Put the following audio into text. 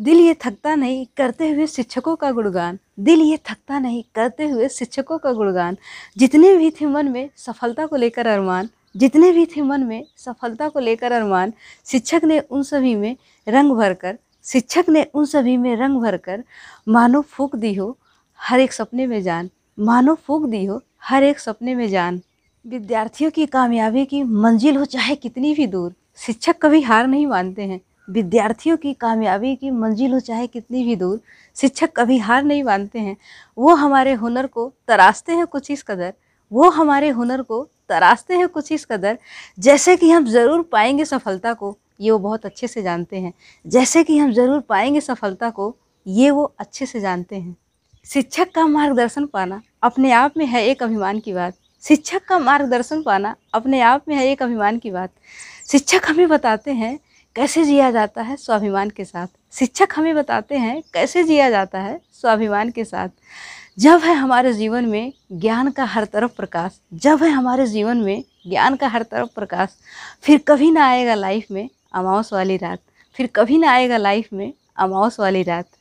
दिल ये थकता नहीं करते हुए शिक्षकों का गुणगान, दिल ये थकता नहीं करते हुए शिक्षकों का गुणगान। जितने भी थे मन में सफलता को लेकर अरमान, जितने भी थे मन में सफलता को लेकर अरमान, शिक्षक ने उन सभी में रंग भरकर, शिक्षक ने उन सभी में रंग भरकर, मानो फूक दी हो हर एक सपने में जान, मानो फूक दी हो हर एक सपने में जान। विद्यार्थियों की कामयाबी की मंजिल हो चाहे कितनी भी दूर, शिक्षक कभी हार नहीं मानते हैं। विद्यार्थियों की कामयाबी की मंजिल हो, चाहे कितनी भी दूर, शिक्षक कभी हार नहीं मानते हैं। वो हमारे हुनर को तराशते हैं कुछ इस कदर। वो हमारे हुनर को तराशते हैं कुछ इस कदर। जैसे कि हम ज़रूर पाएँगे सफलता को, ये वो बहुत अच्छे से जानते हैं। जैसे कि हम ज़रूर पाएँगे सफलता को, ये वो अच्छे से जानते हैं। शिक्षक का मार्गदर्शन पाना अपने आप में है एक अभिमान की बात। शिक्षक का मार्गदर्शन पाना अपने आप में है एक अभिमान की बात। शिक्षक हमें बताते हैं कैसे जिया जाता है स्वाभिमान के साथ? शिक्षक हमें बताते हैं कैसे जिया जाता है स्वाभिमान के साथ। जब है हमारे जीवन में ज्ञान का हर तरफ़ प्रकाश, जब है हमारे जीवन में ज्ञान का हर तरफ़ प्रकाश, फिर कभी ना आएगा लाइफ में अमावस वाली रात, फिर कभी ना आएगा लाइफ में अमावस वाली रात।